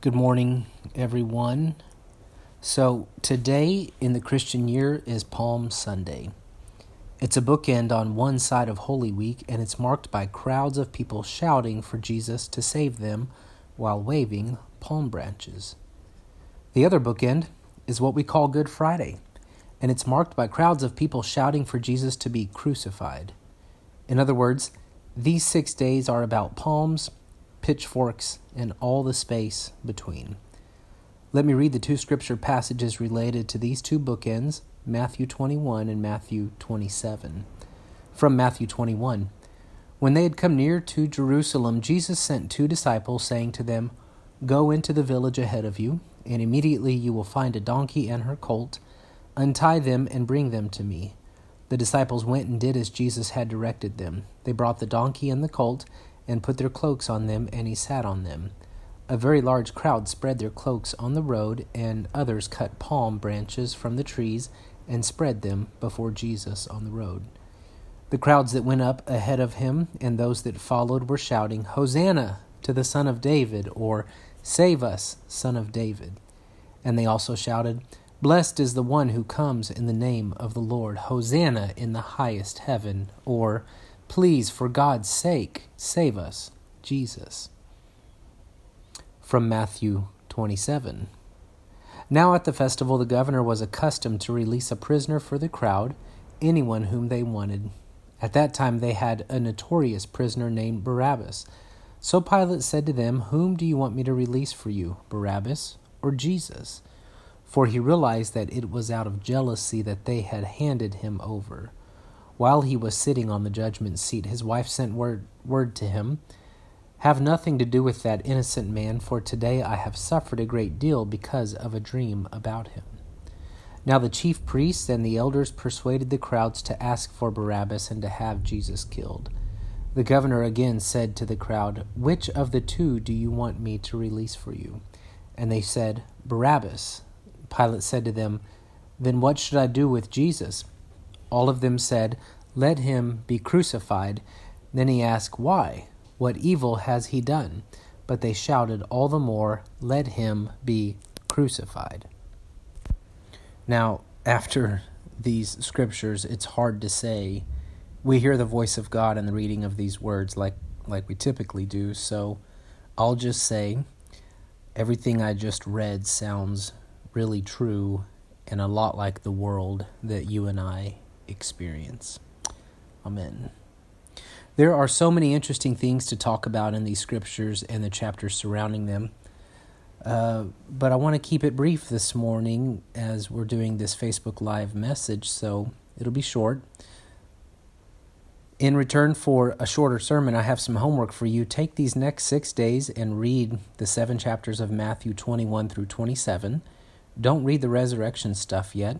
Good morning, everyone. So, today in the Christian year is Palm Sunday. It's a bookend on one side of Holy Week, and it's marked by crowds of people shouting for Jesus to save them while waving palm branches. The other bookend is what we call Good Friday, and it's marked by crowds of people shouting for Jesus to be crucified. In other words, these six days are about palms pitchforks, and all the space between. Let me read the two scripture passages related to these two bookends, Matthew 21 and Matthew 27. From Matthew 21 When they had come near to Jerusalem, Jesus sent two disciples, saying to them, Go into the village ahead of you, and immediately you will find a donkey and her colt. Untie them and bring them to me. The disciples went and did as Jesus had directed them. They brought the donkey and the colt and put their cloaks on them, and he sat on them. A very large crowd spread their cloaks on the road, and others cut palm branches from the trees and spread them before Jesus on the road. The crowds that went up ahead of him and those that followed were shouting, Hosanna to the Son of David, or Save us, Son of David. And they also shouted, Blessed is the one who comes in the name of the Lord, Hosanna in the highest heaven, or Please, for God's sake, save us, Jesus. From Matthew 27. Now at the festival, the governor was accustomed to release a prisoner for the crowd, anyone whom they wanted. At that time, they had a notorious prisoner named Barabbas. So Pilate said to them, Whom do you want me to release for you, Barabbas or Jesus? For he realized that it was out of jealousy that they had handed him over. While he was sitting on the judgment seat, his wife sent word, word to him Have nothing to do with that innocent man, for today I have suffered a great deal because of a dream about him. Now the chief priests and the elders persuaded the crowds to ask for Barabbas and to have Jesus killed. The governor again said to the crowd, Which of the two do you want me to release for you? And they said, Barabbas. Pilate said to them, Then what should I do with Jesus? All of them said, Let him be crucified. Then he asked, Why? What evil has he done? But they shouted all the more, Let him be crucified. Now, after these scriptures, it's hard to say. We hear the voice of God in the reading of these words like, like we typically do, so I'll just say everything I just read sounds really true and a lot like the world that you and I experience. Amen. There are so many interesting things to talk about in these scriptures and the chapters surrounding them. Uh, but I want to keep it brief this morning as we're doing this Facebook Live message, so it'll be short. In return for a shorter sermon, I have some homework for you. Take these next six days and read the seven chapters of Matthew 21 through 27. Don't read the resurrection stuff yet.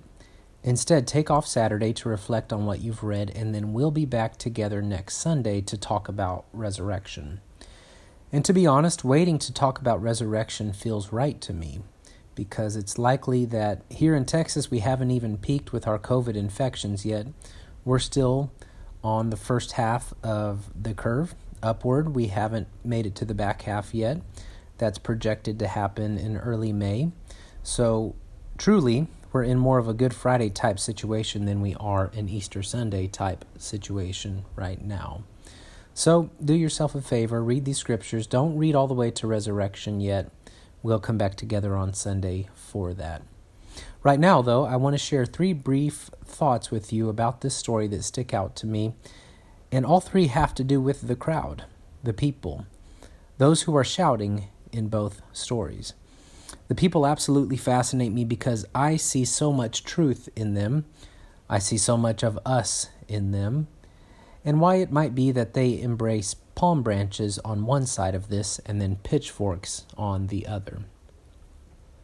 Instead, take off Saturday to reflect on what you've read, and then we'll be back together next Sunday to talk about resurrection. And to be honest, waiting to talk about resurrection feels right to me because it's likely that here in Texas we haven't even peaked with our COVID infections yet. We're still on the first half of the curve upward. We haven't made it to the back half yet. That's projected to happen in early May. So, truly, we're in more of a Good Friday type situation than we are an Easter Sunday type situation right now. So do yourself a favor, read these scriptures. Don't read all the way to resurrection yet. We'll come back together on Sunday for that. Right now, though, I want to share three brief thoughts with you about this story that stick out to me. And all three have to do with the crowd, the people, those who are shouting in both stories. The people absolutely fascinate me because I see so much truth in them. I see so much of us in them. And why it might be that they embrace palm branches on one side of this and then pitchforks on the other.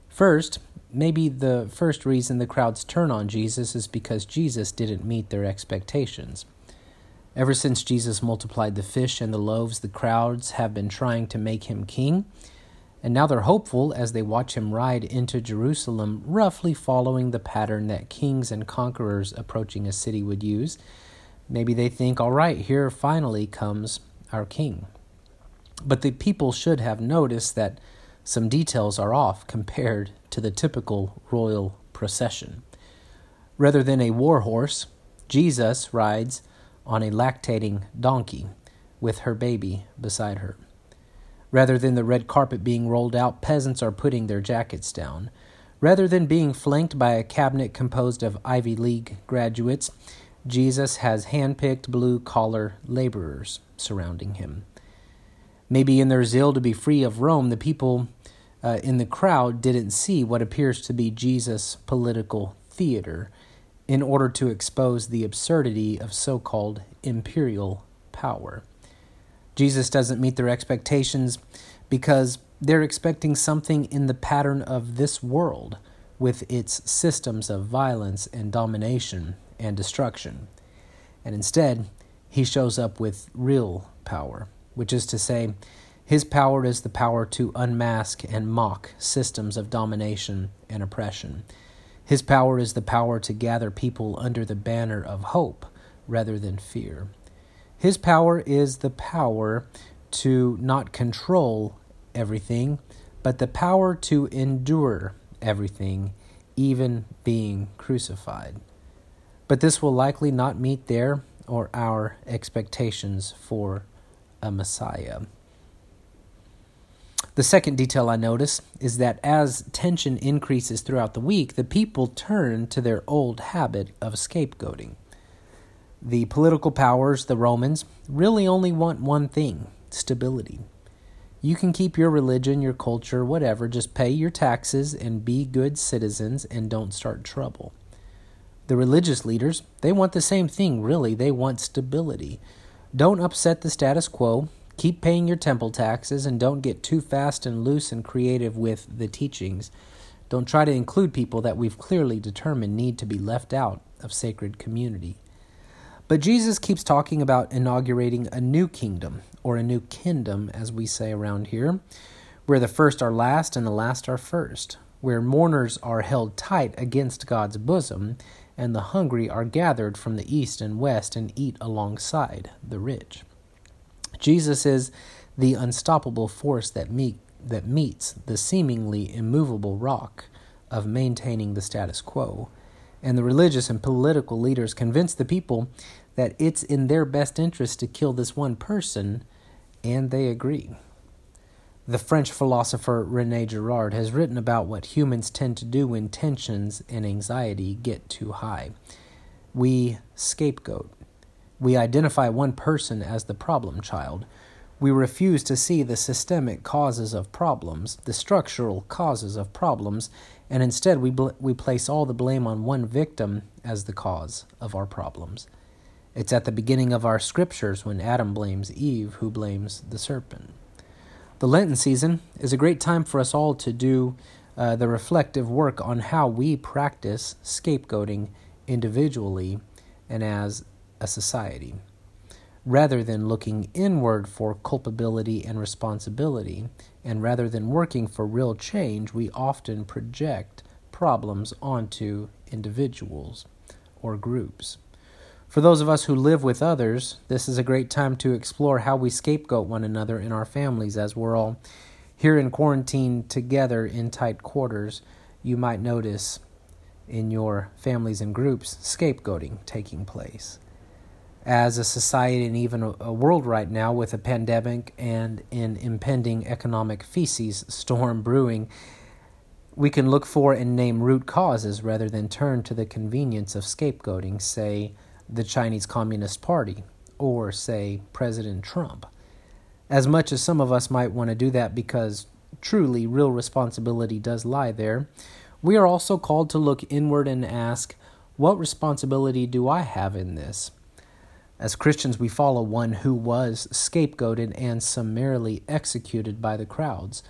First, maybe the first reason the crowds turn on Jesus is because Jesus didn't meet their expectations. Ever since Jesus multiplied the fish and the loaves, the crowds have been trying to make him king and now they're hopeful as they watch him ride into Jerusalem, roughly following the pattern that kings and conquerors approaching a city would use. Maybe they think, all right, here finally comes our king. But the people should have noticed that some details are off compared to the typical royal procession. Rather than a war horse, Jesus rides on a lactating donkey with her baby beside her. Rather than the red carpet being rolled out, peasants are putting their jackets down. Rather than being flanked by a cabinet composed of Ivy League graduates, Jesus has handpicked blue collar laborers surrounding him. Maybe in their zeal to be free of Rome, the people uh, in the crowd didn't see what appears to be Jesus' political theater in order to expose the absurdity of so called imperial power. Jesus doesn't meet their expectations because they're expecting something in the pattern of this world with its systems of violence and domination and destruction. And instead, he shows up with real power, which is to say, his power is the power to unmask and mock systems of domination and oppression. His power is the power to gather people under the banner of hope rather than fear. His power is the power to not control everything, but the power to endure everything, even being crucified. But this will likely not meet their or our expectations for a Messiah. The second detail I notice is that as tension increases throughout the week, the people turn to their old habit of scapegoating. The political powers, the Romans, really only want one thing stability. You can keep your religion, your culture, whatever, just pay your taxes and be good citizens and don't start trouble. The religious leaders, they want the same thing, really. They want stability. Don't upset the status quo. Keep paying your temple taxes and don't get too fast and loose and creative with the teachings. Don't try to include people that we've clearly determined need to be left out of sacred community. But Jesus keeps talking about inaugurating a new kingdom, or a new kingdom, as we say around here, where the first are last and the last are first, where mourners are held tight against God's bosom, and the hungry are gathered from the east and west and eat alongside the rich. Jesus is the unstoppable force that, meet, that meets the seemingly immovable rock of maintaining the status quo. And the religious and political leaders convince the people that it's in their best interest to kill this one person, and they agree. The French philosopher Rene Girard has written about what humans tend to do when tensions and anxiety get too high. We scapegoat. We identify one person as the problem child. We refuse to see the systemic causes of problems, the structural causes of problems, and instead we, bl- we place all the blame on one victim as the cause of our problems. It's at the beginning of our scriptures when Adam blames Eve, who blames the serpent. The Lenten season is a great time for us all to do uh, the reflective work on how we practice scapegoating individually and as a society. Rather than looking inward for culpability and responsibility, and rather than working for real change, we often project problems onto individuals or groups. For those of us who live with others, this is a great time to explore how we scapegoat one another in our families as we're all here in quarantine together in tight quarters. You might notice in your families and groups scapegoating taking place. As a society and even a, world right now with a pandemic and an impending economic feces storm brewing, we can look for and name root causes rather than turn to the convenience of scapegoating, say, the Chinese Communist Party or, say, President Trump. As much as some of us might want to do that because truly real responsibility does lie there, we are also called to look inward and ask, what responsibility do I have in this? As Christians, we follow one who was scapegoated and summarily executed by the crowds,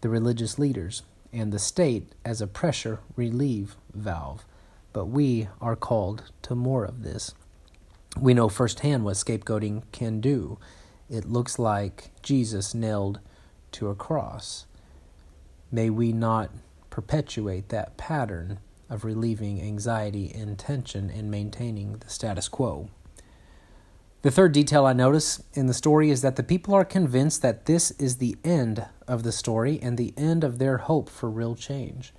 the religious leaders, and the state as a pressure relief valve but we are called to more of this. We know firsthand what scapegoating can do. It looks like Jesus nailed to a cross. May we not perpetuate that pattern of relieving anxiety and tension and maintaining the status quo. The third detail I notice in the story is that the people are convinced that this is the end of the story and the end of their hope for real change.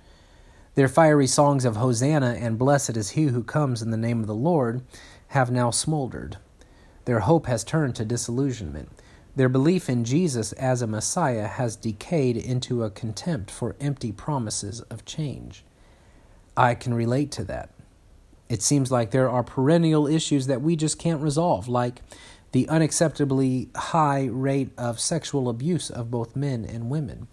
Their fiery songs of Hosanna and Blessed is he who comes in the name of the Lord have now smoldered. Their hope has turned to disillusionment. Their belief in Jesus as a Messiah has decayed into a contempt for empty promises of change. I can relate to that. It seems like there are perennial issues that we just can't resolve, like the unacceptably high rate of sexual abuse of both men and women,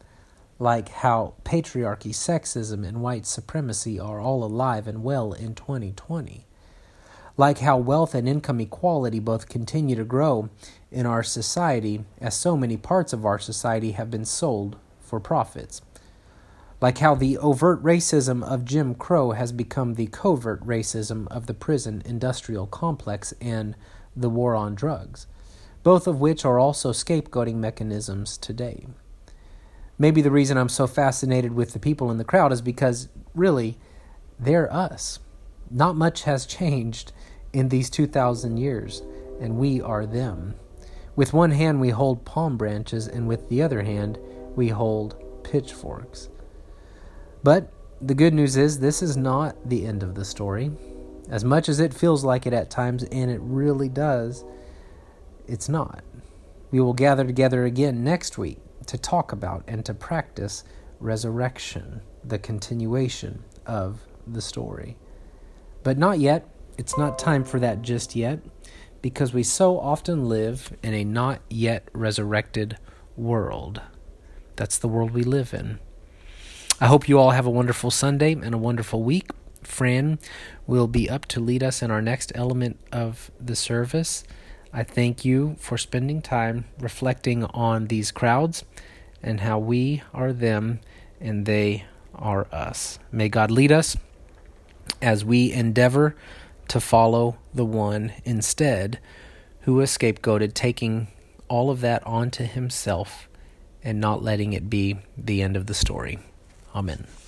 like how patriarchy, sexism, and white supremacy are all alive and well in 2020, like how wealth and income equality both continue to grow in our society as so many parts of our society have been sold for profits like how the overt racism of Jim Crow has become the covert racism of the prison industrial complex and the war on drugs, both of which are also scapegoating mechanisms today. Maybe the reason I'm so fascinated with the people in the crowd is because, really, they're us. Not much has changed in these 2,000 years, and we are them. With one hand, we hold palm branches, and with the other hand, we hold pitchforks. But the good news is, this is not the end of the story. As much as it feels like it at times, and it really does, it's not. We will gather together again next week to talk about and to practice resurrection, the continuation of the story. But not yet. It's not time for that just yet, because we so often live in a not yet resurrected world. That's the world we live in. I hope you all have a wonderful Sunday and a wonderful week. Fran will be up to lead us in our next element of the service. I thank you for spending time reflecting on these crowds and how we are them and they are us. May God lead us as we endeavor to follow the one instead who was scapegoated, taking all of that onto himself and not letting it be the end of the story. Amen.